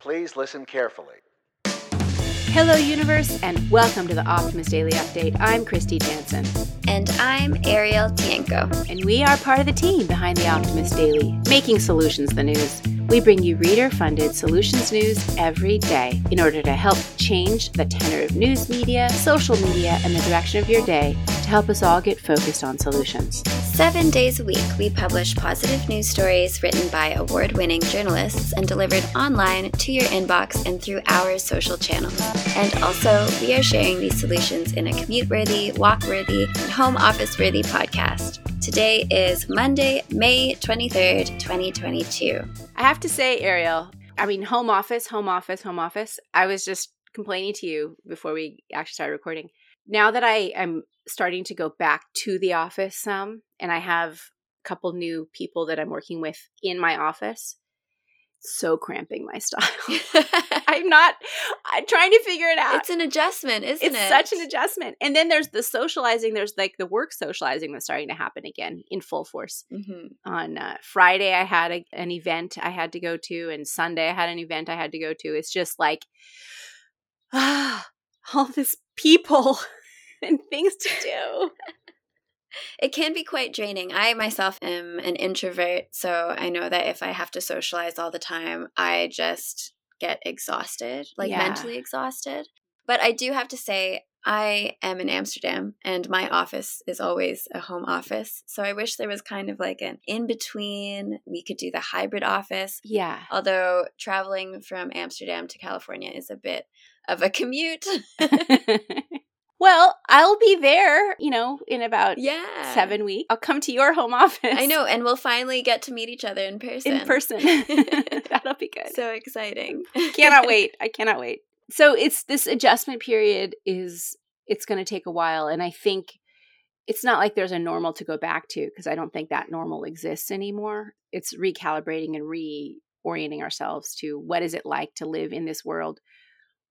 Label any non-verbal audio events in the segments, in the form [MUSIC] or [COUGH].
Please listen carefully. Hello, universe, and welcome to the Optimist Daily Update. I'm Kristy Jansen. And I'm Arielle Tienko. And we are part of the team behind the Optimist Daily, making solutions the news. We bring you reader funded solutions news every day in order to help change the tenor of news media, social media, and the direction of your day to help us all get focused on solutions. Seven days a week, we publish positive news stories written by award winning journalists and delivered online to your inbox and through our social channels. And also, we are sharing these solutions in a commute worthy, walk worthy, and home office worthy podcast. Today is Monday, May 23rd, 2022. I have to say, Arielle, I mean, home office, home office, home office. I was just complaining to you before we actually started recording. Now that I am starting to go back to the office some, and I have a couple new people that I'm working with in my office, so cramping my [LAUGHS] style. [LAUGHS] I'm not I'm trying to figure it out. It's an adjustment, isn't it's it? It's such an adjustment. And then there's the socializing, there's like the work socializing that's starting to happen again in full force. Mhm. On uh, Friday, I had a, an event I had to go to, and Sunday, I had an event I had to go to. It's just like, ah, [SIGHS] all this people [LAUGHS] and things to do. [LAUGHS] It can be quite draining. I myself am an introvert, so I know that if I have to socialize all the time, I just get exhausted, like Yeah. mentally exhausted. But I do have to say, I am in Amsterdam and my office is always a home office. So I wish there was kind of like an in between. We could do the hybrid office. Yeah. Although traveling from Amsterdam to California is a bit of a commute. [LAUGHS] well, I'll be there, you know, in about yeah. seven weeks. I'll come to your home [LAUGHS] office. I know, and we'll finally get to meet each other in person. in person. [LAUGHS] [LAUGHS] That'll be good. so exciting. cannot wait. I cannot wait. So it's this adjustment period is it's going to take a while and I think it's not like there's a normal to go back to because I don't think that normal exists anymore. It's recalibrating and reorienting ourselves to what is it like to live in this world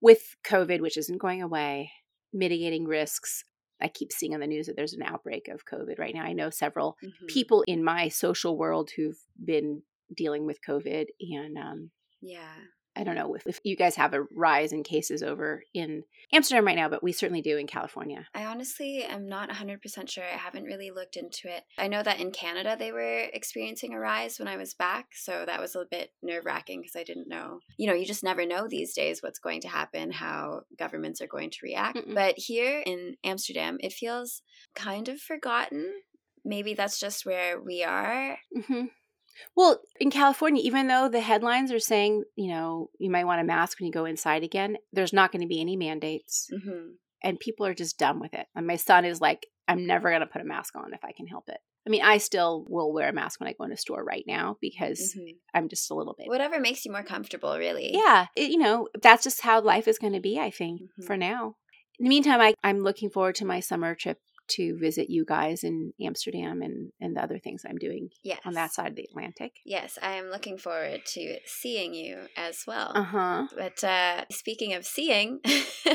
with COVID which isn't going away, mitigating risks. I keep seeing on the news that there's an outbreak of COVID right now. I know several Mhm. people in my social world who've been dealing with COVID and um, Yeah. I don't know if, if you guys have a rise in cases over in Amsterdam right now, but we certainly do in California. I honestly am not 100% sure. I haven't really looked into it. I know that in Canada they were experiencing a rise when I was back, so that was a bit nerve wracking because I didn't know. You know, you just never know these days what's going to happen, how governments are going to react. Mm-mm. But here in Amsterdam, it feels kind of forgotten. Maybe that's just where we are. hmm Well, in California, even though the headlines are saying, you know, you might want a mask when you go inside again, there's not going to be any mandates. hmm And people are just done with it. And my son is like, I'm never going to put a mask on if I can help it. I mean, I still will wear a mask when I go in a store right now because hmm I'm just a little bit. Whatever makes you more comfortable, really. Yeah, it, you know, that's just how life is going to be, I think, Mhm. for now. In the meantime, I, I'm looking forward to my summer trip to visit you guys in Amsterdam and, and the other things I'm doing Yes. on that side of the Atlantic. Yes, I am looking forward to seeing you as well. Uh huh. But uh, speaking of seeing, [LAUGHS]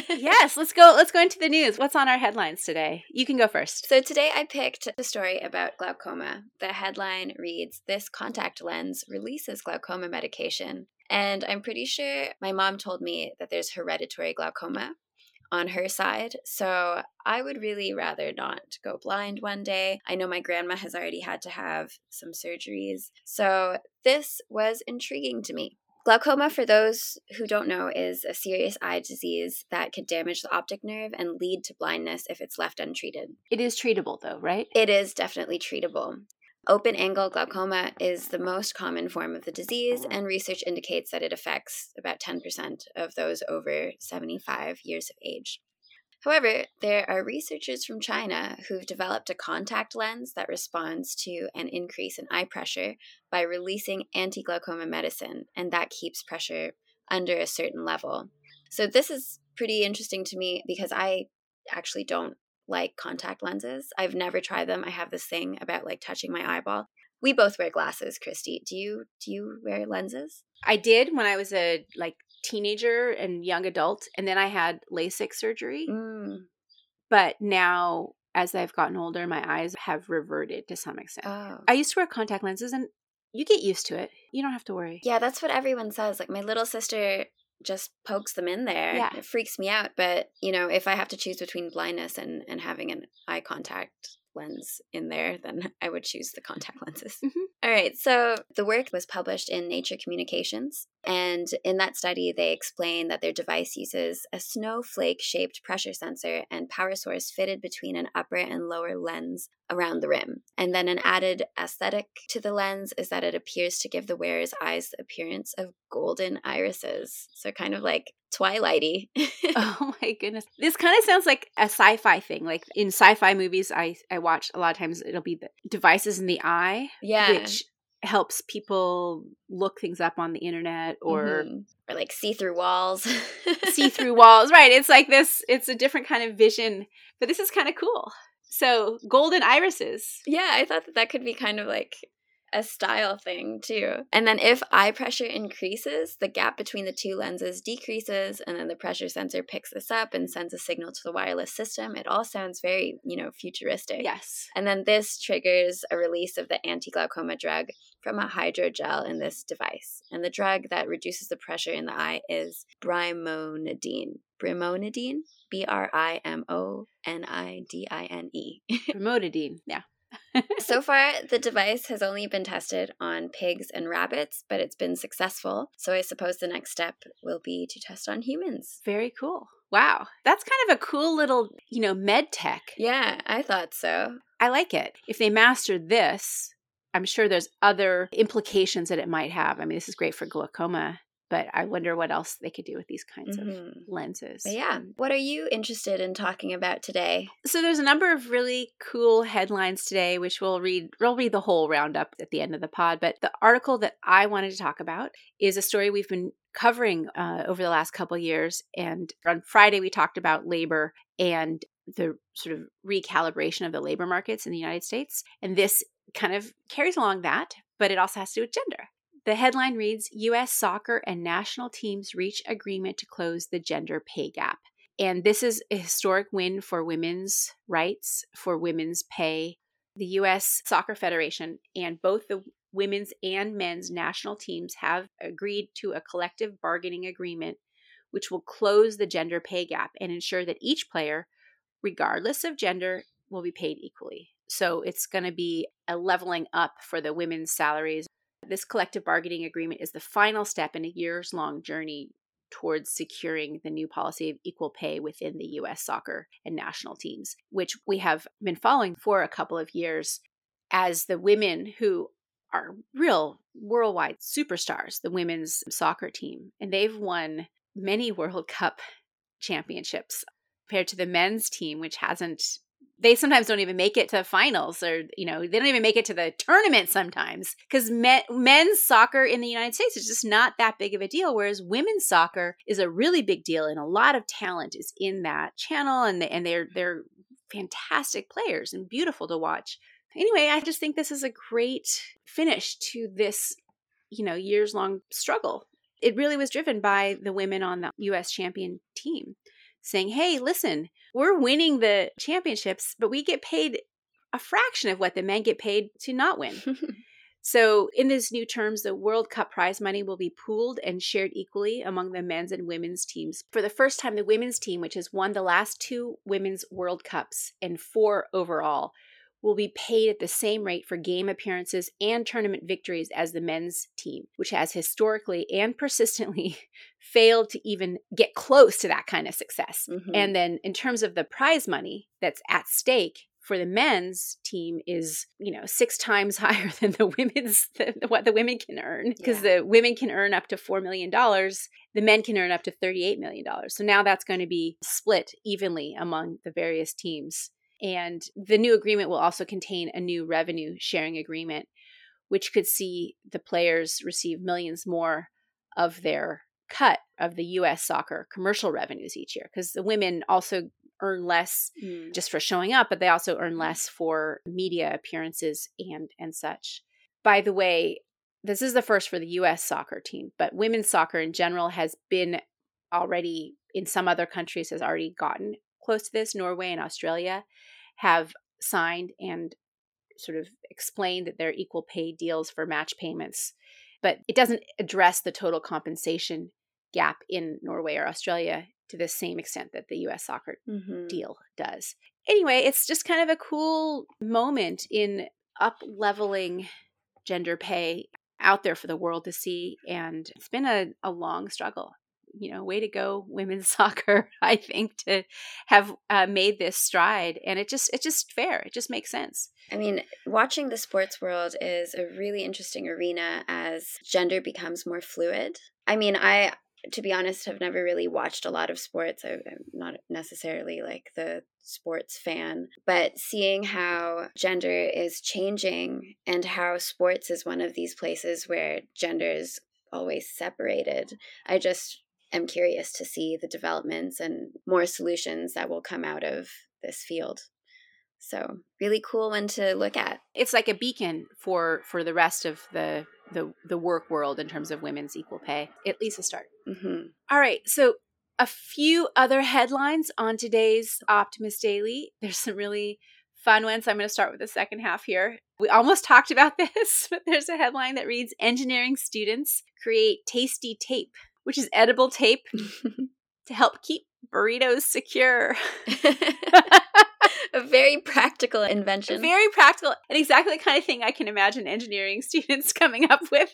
yes, let's go. Let's go into the news. What's on our headlines today? You can go first. So today I picked a story about glaucoma. The headline reads This contact lens releases glaucoma medication. And I'm pretty sure my mom told me that there's hereditary glaucoma on her side. So I would really rather not go blind one day. I know my grandma has already had to have some surgeries. So this was intriguing to me. Glaucoma, for those who don't know, is a serious eye disease that could damage the optic nerve and lead to blindness if it's left untreated. It is treatable, though, right? It is definitely treatable. Open angle glaucoma is the most common form of the disease, mm-hmm. and research indicates that it affects about 10% of those over 75 years of age. However, there are researchers from China who've developed a contact lens that responds to an increase in eye pressure by releasing anti glaucoma medicine, and that keeps pressure under a certain level. So, this is pretty interesting to me because I actually don't like contact lenses. I've never tried them. I have this thing about like touching my eyeball. We both wear glasses, Kristy. Do you do you wear lenses? I did when I was a like teenager and young adult, and then I had LASIK surgery. Mm. But now, as I've gotten older, my eyes have reverted to some extent. Oh. I used to wear contact lenses, and you get used to it. You don't have to worry. Yeah, that's what everyone says. Like my little sister just pokes them in there. Yeah. It freaks me out. But, you know, if I have to choose between blindness and, and having an eye contact lens in there, then [LAUGHS] I would choose the contact lenses. Mhm. All right. So the work was published in Nature Communications. And in that study, they explain that their device uses a snowflake shaped pressure sensor and power source fitted between an upper and lower lens around the rim. And then an added aesthetic to the lens is that it appears to give the wearer's eyes the appearance of golden irises. So kind of like twilighty. [LAUGHS] Oh my goodness. This kind of sounds like a sci-fi thing. Like in sci-fi movies I I watch a lot of times it'll be the devices in the eye yeah. which helps people look things up on the internet or Mhm. or like see-through walls. [LAUGHS] see through walls. Right. It's like this it's a different kind of vision, but this is kind of cool. So, golden irises. Yeah, I thought that that could be kind of like a style thing too. And then if eye pressure increases, the gap between the two lenses decreases, and then the pressure sensor picks this up and sends a signal to the wireless system. It all sounds very, you know, futuristic. Yes. And then this triggers a release of the anti glaucoma drug from a hydrogel in this device. And the drug that reduces the pressure in the eye is brimonidine. Brimonidine? B R I M O N I D I N E. [LAUGHS] Promotidine. Yeah. So [LAUGHS] far, the device has only been tested on pigs and rabbits, but it's been successful. So I suppose the next step will be to test on humans. Very cool. Wow. That's kind of a cool little, you know, med tech. Yeah, I thought so. I like it. If they master this, I'm sure there's other implications that it might have. I mean, this is great for glaucoma, but I wonder what else they could do with these kinds of Mhm. lenses. But yeah, what are you interested in talking about today? So there's a number of really cool headlines today, which we'll read. We'll read the whole roundup at the end of the pod. But the article that I wanted to talk about is a story we've been covering uh, over the last couple years. And on Friday, we talked about labor and the sort of recalibration of the labor markets in the United States. And this kind of carries along that, but it also has to do with gender. The headline reads U.S. soccer and national teams reach agreement to close the gender pay gap. And this is a historic win for women's rights, for women's pay. The U.S. Soccer Federation and both the women's and men's national teams have agreed to a collective bargaining agreement which will close the gender pay gap and ensure that each player, regardless of gender, will be paid equally. So it's going to be a leveling up for the women's salaries. This collective bargaining agreement is the final step in a years long journey towards securing the new policy of equal pay within the US soccer and national teams, which we have been following for a couple of years as the women who are real worldwide superstars, the women's soccer team, and they've won many World Cup championships compared to the men's team, which hasn't. They sometimes don't even make it to finals, or you know, they don't even make it to the tournament sometimes because men, men's soccer in the United States is just not that big of a deal. Whereas women's soccer is a really big deal, and a lot of talent is in that channel, and and they're they're fantastic players and beautiful to watch. Anyway, I just think this is a great finish to this, you know, years long struggle. It really was driven by the women on the US champion team saying, hey, listen, we're winning the championships, but we get paid a fraction of what the men get paid to not win. [LAUGHS] So, in these new terms, the World Cup prize money will be pooled and shared equally among the men's and women's teams. For the first time, the women's team, which has won the last two women's World Cups and four overall, will be paid at the same rate for game appearances and tournament victories as the men's team, which has historically and persistently [LAUGHS] failed to even get close to that kind of success. Mhm. And then, in terms of the prize money that's at stake for the men's team is, you know, six times [LAUGHS] higher than the women's the, what the women can earn because the women can earn up to four million dollars, the men can earn up to thirty-eight million dollars. So now that's going to be split evenly among the various teams. And the new agreement will also contain a new revenue sharing agreement, which could see the players receive millions more of their cut of the US soccer commercial revenues each year because the women also earn less Mm. just for showing up, but they also earn less for media appearances and and such. By the way, this is the first for the US soccer team, but women's soccer in general has been already in some other countries has already gotten close to this. Norway and Australia have signed and sort of explained that they're equal pay deals for match payments, but it doesn't address the total compensation gap in Norway or Australia to the same extent that the US soccer mm-hmm. deal does. Anyway, it's just kind of a cool moment in up leveling gender pay out there for the world to see. And it's been a, a long struggle. You know, way to go, women's [LAUGHS] soccer! I think to have uh, made this stride, and it just it's just fair. It just makes sense. I mean, watching the sports world is a really interesting arena as gender becomes more fluid. I mean, I to be honest, have never really watched a lot of sports. I'm not necessarily like the sports fan, but seeing how gender is changing and how sports is one of these places where gender is always separated, I just am curious to see the developments and more solutions that will come out of this field. So, really cool one to look at. It's like a beacon for for the rest of the the the work world in terms of women's equal pay. At least a start. Mm-hmm. All right, so a few other headlines on today's Optimist Daily. There's some really fun ones. I'm going to start with the second half here. We almost talked about [LAUGHS] this, but there's a headline that reads Engineering students create tasty tape, which is edible tape [LAUGHS] to help keep burritos secure. a [LAUGHS] very practical invention. Very practical, and exactly the kind of thing I can imagine engineering [LAUGHS] students coming up with.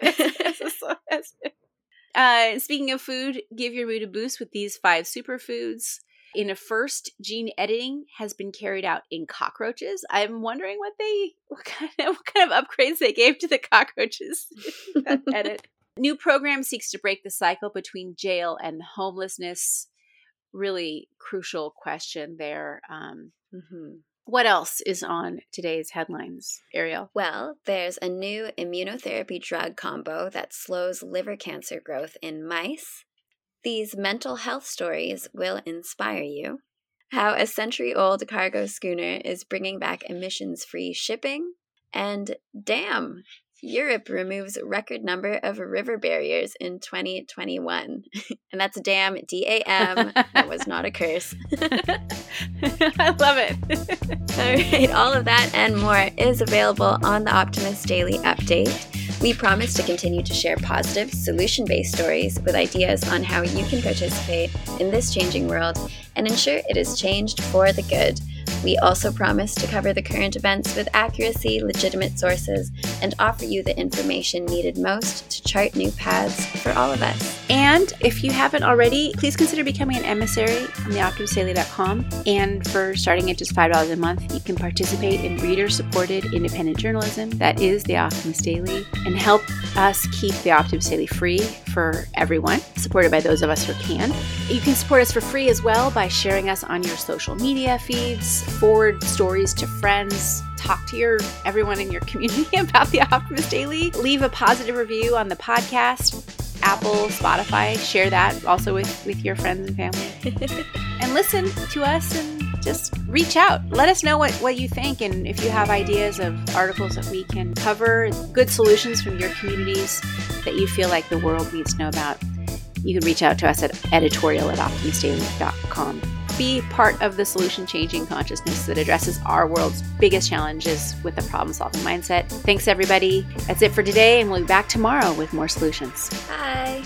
uh, speaking of food, give your mood a boost with these five superfoods. In a first, gene editing has been carried out in cockroaches. I'm wondering what they, what kind of, what kind of upgrades they gave to the cockroaches that edit. New program seeks to break the cycle between jail and homelessness. Really crucial question there. Um, Mm-hmm. What else is on today's headlines, Arielle? Well, there's a new immunotherapy drug combo that slows liver cancer growth in mice. These mental health stories will inspire you. How a century old cargo schooner is bringing back emissions free shipping. And damn, Europe removes record number of river barriers in 2021. [LAUGHS] and that's a damn D A M. That was not a curse. [LAUGHS] [LAUGHS] I love it. all right, all of that and more is available on the Optimist Daily Update. We promise to continue to share positive, solution based stories with ideas on how you can participate in this changing world and ensure it is changed for the good. We also promise to cover the current events with accuracy, legitimate sources, and offer you the information needed most to chart new paths for all of us. And if you haven't already, please consider becoming an emissary on theoptimistdaily.com. And for starting at just $5 a month, you can participate in reader supported independent journalism that is The Optimist Daily and help us keep The Optimist Daily free for everyone, supported by those of us who can. You can support us for free as well by sharing us on your social media feeds forward stories to friends, talk to your everyone in your [LAUGHS] community about the Optimist Daily, leave a positive review on the podcast, Apple, Spotify, share that also with with your friends and family. [LAUGHS] and listen to us and just reach out. Let us know what, what you think and if you have ideas of articles that we can cover, good solutions from your communities that you feel like the world needs to know about. You can reach out to us at editorial at optimistdaily.com be part of the solution changing consciousness that addresses our world's biggest challenges with a problem solving mindset. Thanks, everybody. That's it for today, and we'll be back tomorrow with more solutions. Bye.